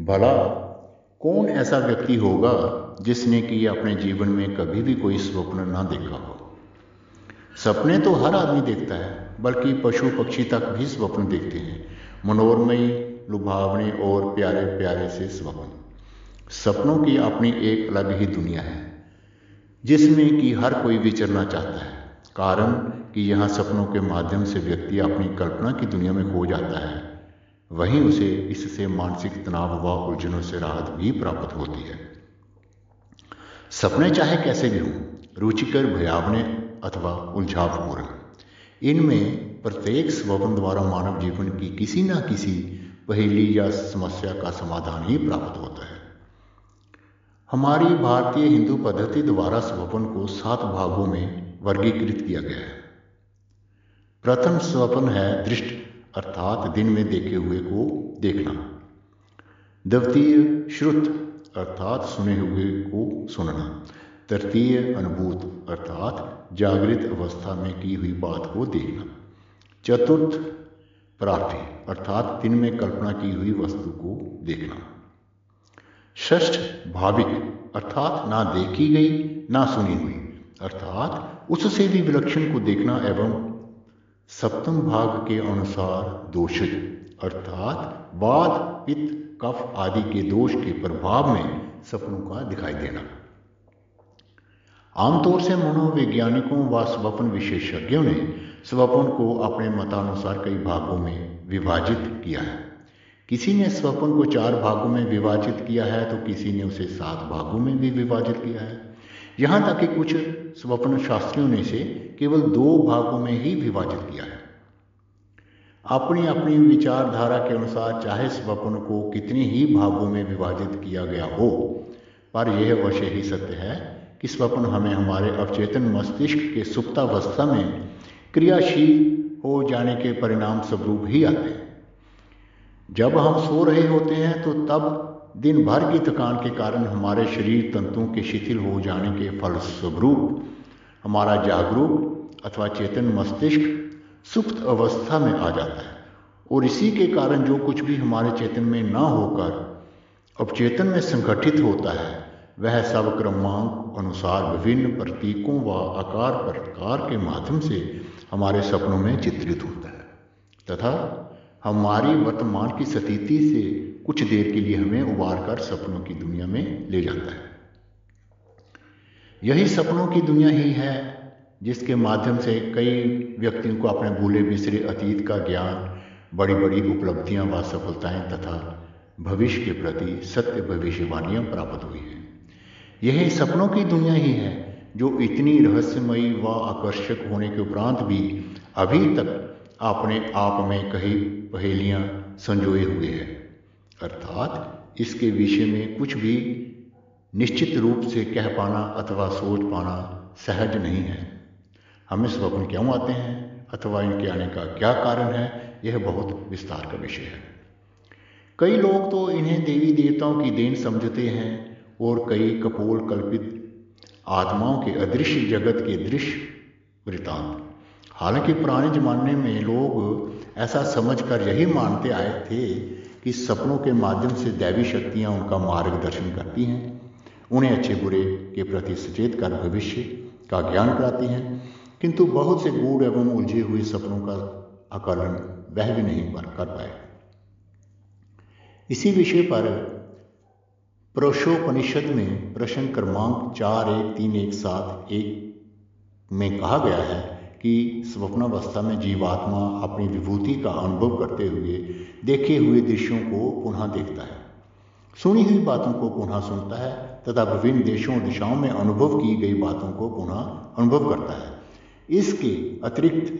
भला, कौन ऐसा व्यक्ति होगा जिसने कि अपने जीवन में कभी भी कोई स्वप्न ना देखा हो? सपने तो हर आदमी देखता है, बल्कि पशु पक्षी तक भी स्वप्न देखते हैं। मनोरमयी लुभावने और प्यारे प्यारे से स्वप्न। सपनों की अपनी एक अलग ही दुनिया है, जिसमें कि हर कोई विचरना चाहता है। कारण कि यहाँ सपनों के माध्यम से व्यक्ति अपनी कल्पना की दुनिया में खो जाता है। वहीं उसे इससे मानसिक तनाव व उलझनों से राहत भी प्राप्त होती है। सपने चाहे कैसे भी हों, रुचिकर भयावने अथवा उलझावपूर्ण, इनमें प्रत्येक स्वप्न द्वारा मानव जीवन की किसी न किसी पहेली या समस्या का समाधान ही प्राप्त होता है। हमारी भारतीय हिंदू पद्धति द्वारा स्वप्न को सात भागों में वर्गीकृत किया गया है। प्रथम स्वप्न है दृष्ट। अर्थात दिन में देखे हुए को देखना। द्वितीय श्रुत, अर्थात सुने हुए को सुनना। तृतीय अनुभूत, अर्थात जागृत अवस्था में की हुई बात को देखना। चतुर्थ प्रार्थी अर्थात दिन में कल्पना की हुई वस्तु को देखना। षष्ठ भाविक, अर्थात ना देखी गई, ना सुनी हुई, अर्थात उससे भी विलक्षण को देखना एवं सप्तम भाग के अनुसार दोषित, अर्थात वाद पित्त, कफ आदि के दोष के प्रभाव में सपनों का दिखाई देना। आमतौर से मनोवैज्ञानिकों व स्वपन विशेषज्ञों ने स्वपन को अपने मतानुसार कई भागों में विभाजित किया है। किसी ने स्वपन को चार भागों में विभाजित किया है तो किसी ने उसे सात भागों में भी विभाजित किया है। यहाँ तक कि कुछ स्वप्न शास्त्रियों ने इसे केवल दो भागों में ही विभाजित किया है। अपनी अपनी विचारधारा के अनुसार चाहे स्वप्न को कितने ही भागों में विभाजित किया गया हो, पर यह अवश्य ही सत्य है कि स्वप्न हमें हमारे अवचेतन मस्तिष्क के सुप्तावस्था में क्रियाशील हो जाने के परिणाम स्वरूप ही आते हैं। जब हम सो रहे होते हैं तो तब दिन भर की थकान के कारण हमारे शरीर तंतुओं के शिथिल हो जाने के फलस्वरूप हमारा जागरूक अथवा चेतन मस्तिष्क सुप्त अवस्था में आ जाता है। और इसी के कारण जो कुछ भी हमारे चेतन में ना होकर अपचेतन में संगठित होता है, वह सब क्रमांक, अनुसार विभिन्न प्रतीकों व आकार प्रकार के माध्यम से हमारे सपनों में चित्रित होता है। तथा हमारी वर्तमान की स्थिति से कुछ देर के लिए हमें उबार कर सपनों की दुनिया में ले जाता है। यही सपनों की दुनिया ही है, जिसके माध्यम से कई व्यक्तियों को अपने भूले बिसरे अतीत का ज्ञान बड़ी बड़ी उपलब्धियाँ व सफलताएँ तथा भविष्य के प्रति सत्य भविष्यवाणियाँ प्राप्त हुई हैं। यही सपनों की दुनिया ही है, जो इतनी रहस्यमयी व आकर्षक होने के उपरांत भी अभी तक अपने आप में कई पहेलियाँ संजोए हुए हैं। अर्थात इसके विषय में कुछ भी निश्चित रूप से कह पाना अथवा सोच पाना सहज नहीं है। हमें स्वप्न क्यों आते हैं? अथवा इनके आने का क्या कारण है? यह बहुत विस्तार का विषय है। कई लोग तो इन्हें देवी देवताओं की देन समझते हैं और कई कपोल कल्पित आत्माओं के अदृश्य जगत के दृश्य वृतांत। हालाँकि पुराने जमाने में लोग ऐसा समझकर यही मानते आए थे कि सपनों के माध्यम से दैवी शक्तियाँ उनका मार्गदर्शन करती हैं। उन्हें अच्छे बुरे के प्रति सचेत कर भविष्य का ज्ञान कराती हैं। किंतु बहुत से गूढ़ एवं उलझे हुए सपनों का आकलन वह भी नहीं कर पाए। इसी विषय पर प्रोशोपनिषद में प्रश्न क्रमांक चार एक तीन एक सात एक में कहा गया है कि स्वप्नावस्था में जीवात्मा अपनी विभूति का अनुभव करते हुए देखे हुए दृश्यों को पुनः देखता है। सुनी हुई बातों को पुनः सुनता है तथा विभिन्न देशों दिशाओं में अनुभव की गई बातों को पुनः अनुभव करता है। इसके अतिरिक्त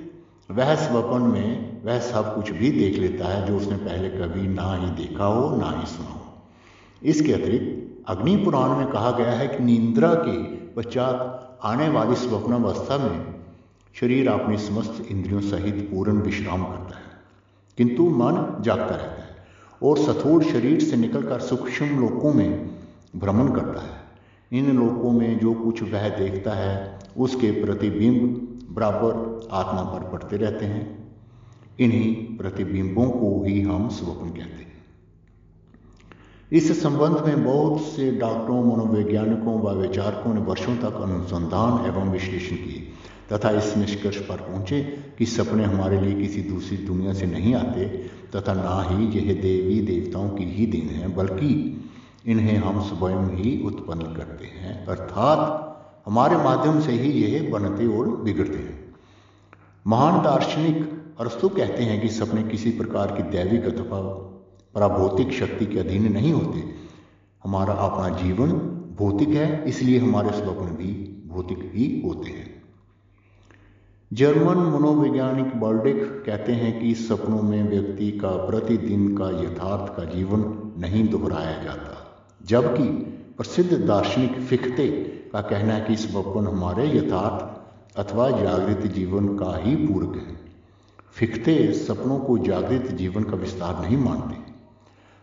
वह स्वपन में, वह सब कुछ भी देख लेता है जो उसने पहले कभी ना ही देखा हो, ना ही सुना हो। इसके अतिरिक्त अग्नि पुराण में कहा गया है कि निंद्रा के पश्चात आने वाली स्वप्नावस्था में शरीर अपनी समस्त इंद्रियों सहित पूर्ण विश्राम करता है, किंतु मन जागता रहता है और सथोड़ शरीर से निकलकर सूक्ष्म लोकों में भ्रमण करता है। इन लोकों में जो कुछ वह देखता है, उसके प्रतिबिंब बराबर आत्मा पर पड़ते रहते हैं। इन्हीं प्रतिबिंबों को ही हम स्वप्न कहते हैं। इस संबंध में बहुत से डॉक्टरों, मनोवैज्ञानिकों व विचारकों ने वर्षों तक अनुसंधान एवं विश्लेषण किए तथा इस निष्कर्ष पर पहुँचे कि सपने हमारे लिए किसी दूसरी दुनिया से नहीं आते तथा ना ही यह देवी देवताओं की ही दिन है, बल्कि इन्हें हम स्वयं ही उत्पन्न करते हैं, अर्थात हमारे माध्यम से ही यह बनते और बिगड़ते हैं। महान दार्शनिक अरस्तु कहते हैं कि सपने किसी प्रकार की दैविक अथवा पराभौतिक शक्ति के अधीन नहीं होते। हमारा अपना जीवन भौतिक है, इसलिए हमारे स्वप्न भी भौतिक ही होते हैं। जर्मन मनोवैज्ञानिक बर्डिक कहते हैं कि सपनों में व्यक्ति का प्रतिदिन का यथार्थ का जीवन नहीं दोहराया जाता। जबकि प्रसिद्ध दार्शनिक फिख्ते का कहना है कि इस स्वप्न हमारे यथार्थ अथवा जागृत जीवन का ही पूरक है। फिख्ते सपनों को जागृत जीवन का विस्तार नहीं मानते।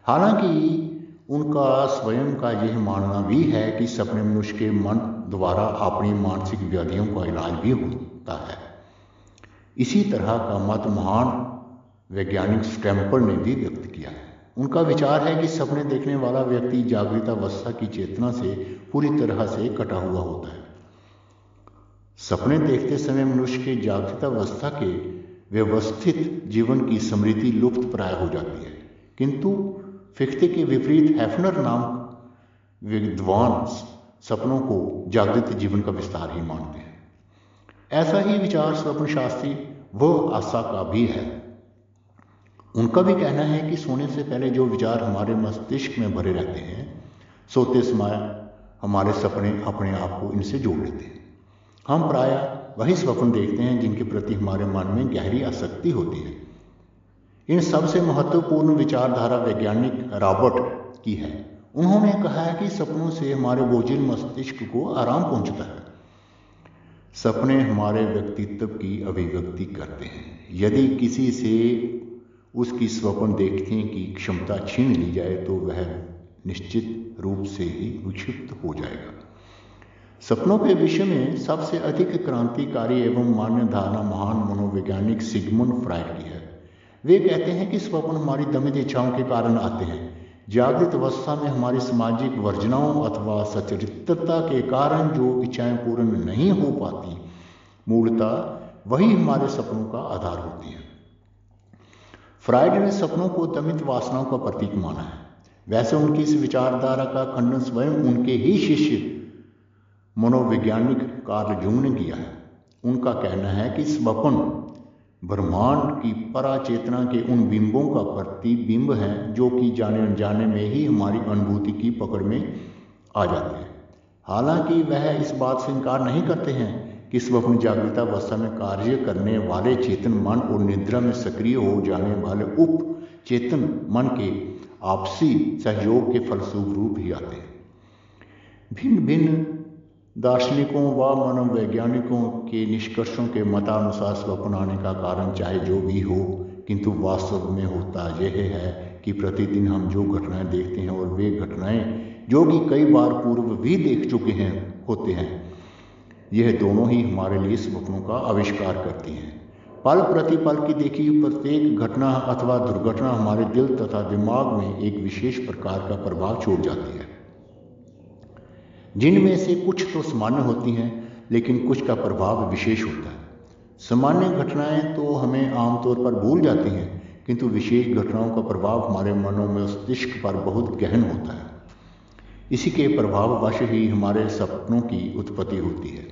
हालाँकि उनका स्वयं का यह मानना भी है कि सपने मनुष्य के मन द्वारा अपनी मानसिक व्याधियों का इलाज भी होता है। इसी तरह का मत महान वैज्ञानिक स्टैम्पर ने भी व्यक्त किया उनका विचार है कि सपने देखने वाला व्यक्ति जागृतावस्था की चेतना से पूरी तरह से कटा हुआ होता है। सपने देखते समय मनुष्य के जागृतावस्था के व्यवस्थित जीवन की समृद्धि लुप्त प्राय हो जाती है। किंतु फिख्ते के विपरीत हैफनर नाम विद्वान सपनों को जागृत जीवन का विस्तार ही मानते हैं। ऐसा ही विचार स्वप्न शास्त्री व आशा का भी है। उनका भी कहना है कि सोने से पहले जो विचार हमारे मस्तिष्क में भरे रहते हैं, सोते समय हमारे सपने अपने आप को इनसे जोड़ लेते हैं। हम प्राय वही स्वप्न देखते हैं जिनके प्रति हमारे मन में गहरी आसक्ति होती है। इन सबसे महत्वपूर्ण विचारधारा वैज्ञानिक रॉबर्ट की है। उन्होंने कहा है कि सपनों से हमारे बोझिल मस्तिष्क को आराम पहुँचता है। सपने हमारे व्यक्तित्व की अभिव्यक्ति करते हैं। यदि किसी से उसकी स्वप्न देखने की क्षमता छीन ली जाए तो वह निश्चित रूप से ही विक्षिप्त हो जाएगा। सपनों के विषय में सबसे अधिक क्रांतिकारी एवं मान्य धारणा महान मनोवैज्ञानिक सिगमन फ्राइड की है। वे कहते हैं कि स्वप्न हमारी दमित इच्छाओं के कारण आते हैं। जागृत अवस्था में हमारी सामाजिक वर्जनाओं अथवा सचरित्रता के कारण जो इच्छाएँ पूर्ण नहीं हो पाती, मूलतः वही हमारे सपनों का आधार होती है। फ्राइड ने सपनों को दमित वासनाओं का प्रतीक माना है। वैसे उनकी इस विचारधारा का खंडन स्वयं उनके ही शिष्य मनोवैज्ञानिक कार्ल जुंग ने किया है। उनका कहना है कि स्वपन ब्रह्मांड की पराचेतना के उन बिंबों का प्रतिबिंब है जो कि जाने अनजाने में ही हमारी अनुभूति की पकड़ में आ जाते हैं। हालाँकि वह इस बात से इनकार नहीं करते हैं कि स्वप्न जागृता अवस्था में कार्य करने वाले चेतन मन और निद्रा में सक्रिय हो जाने वाले उप चेतन मन के आपसी सहयोग के फलस्वरूप रूप ही आते हैं। भिन्न भिन्न दार्शनिकों व मनोवैज्ञानिकों के निष्कर्षों के मतानुसार स्वप्न आने का कारण चाहे जो भी हो, किंतु वास्तव में होता यह है कि प्रतिदिन हम जो घटनाएँ देखते हैं और वे घटनाएँ जो कि कई बार पूर्व भी देख चुके हैं, होते हैं यह दोनों ही हमारे लिए स्वप्नों का आविष्कार करती हैं। पल प्रतिपल की देखी प्रत्येक घटना अथवा दुर्घटना हमारे दिल तथा दिमाग में एक विशेष प्रकार का प्रभाव छोड़ जाती है। जिनमें से कुछ तो सामान्य होती हैं, लेकिन कुछ का प्रभाव विशेष होता है। सामान्य घटनाएँ तो हमें आमतौर पर भूल जाती हैं, किंतु विशेष घटनाओं का प्रभाव हमारे मनों में मस्तिष्क पर बहुत गहन होता है। इसी के प्रभाव वश ही हमारे सपनों की उत्पत्ति होती है।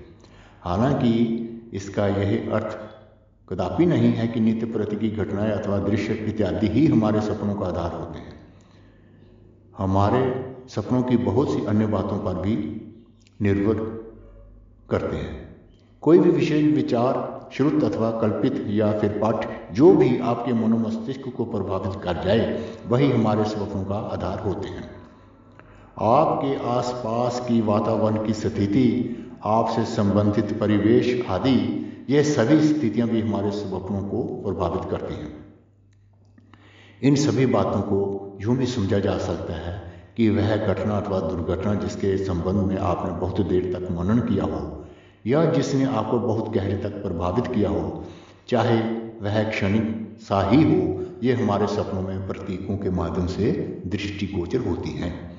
हालाँकि इसका यह अर्थ कदापि नहीं है कि नित्य प्रति की घटनाएँ अथवा दृश्य इत्यादि ही हमारे सपनों का आधार होते हैं। हमारे सपनों की बहुत सी अन्य बातों पर भी निर्भर करते हैं। कोई भी विशेष विचार, श्रुत अथवा कल्पित या फिर पाठ, जो भी आपके मनोमस्तिष्क को प्रभावित कर जाए, वही हमारे सपनों का आधार होते हैं। आपके आसपास की वातावरण की स्थिति, आपसे संबंधित परिवेश आदि, ये सभी स्थितियाँ भी हमारे स्वप्नों को प्रभावित करती हैं। इन सभी बातों को यूँ भी समझा जा सकता है कि वह घटना अथवा दुर्घटना जिसके संबंध में आपने बहुत देर तक मनन किया हो, या जिसने आपको बहुत गहरे तक प्रभावित किया हो, चाहे वह क्षणिक सा ही हो, ये हमारे सपनों में प्रतीकों के माध्यम से दृष्टिगोचर होती हैं।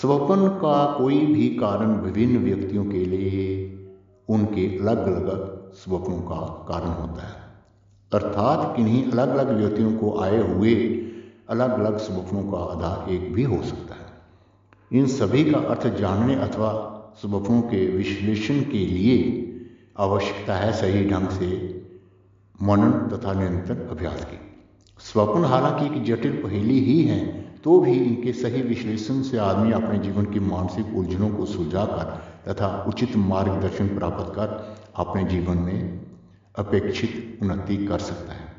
स्वप्न का कोई भी कारण विभिन्न व्यक्तियों के लिए उनके अलग अलग स्वप्नों का कारण होता है। अर्थात किन्हीं अलग अलग व्यक्तियों को आए हुए अलग अलग स्वप्नों का आधार एक भी हो सकता है। इन सभी का अर्थ जानने अथवा स्वप्नों के विश्लेषण के लिए आवश्यकता है सही ढंग से मनन तथा निरंतर अभ्यास की। स्वप्न हालाँकि एक जटिल पहेली ही है तो भी इनके सही विश्लेषण से आदमी अपने जीवन की मानसिक उलझनों को सुलझाकर तथा उचित मार्गदर्शन प्राप्त कर अपने जीवन में अपेक्षित उन्नति कर सकता है।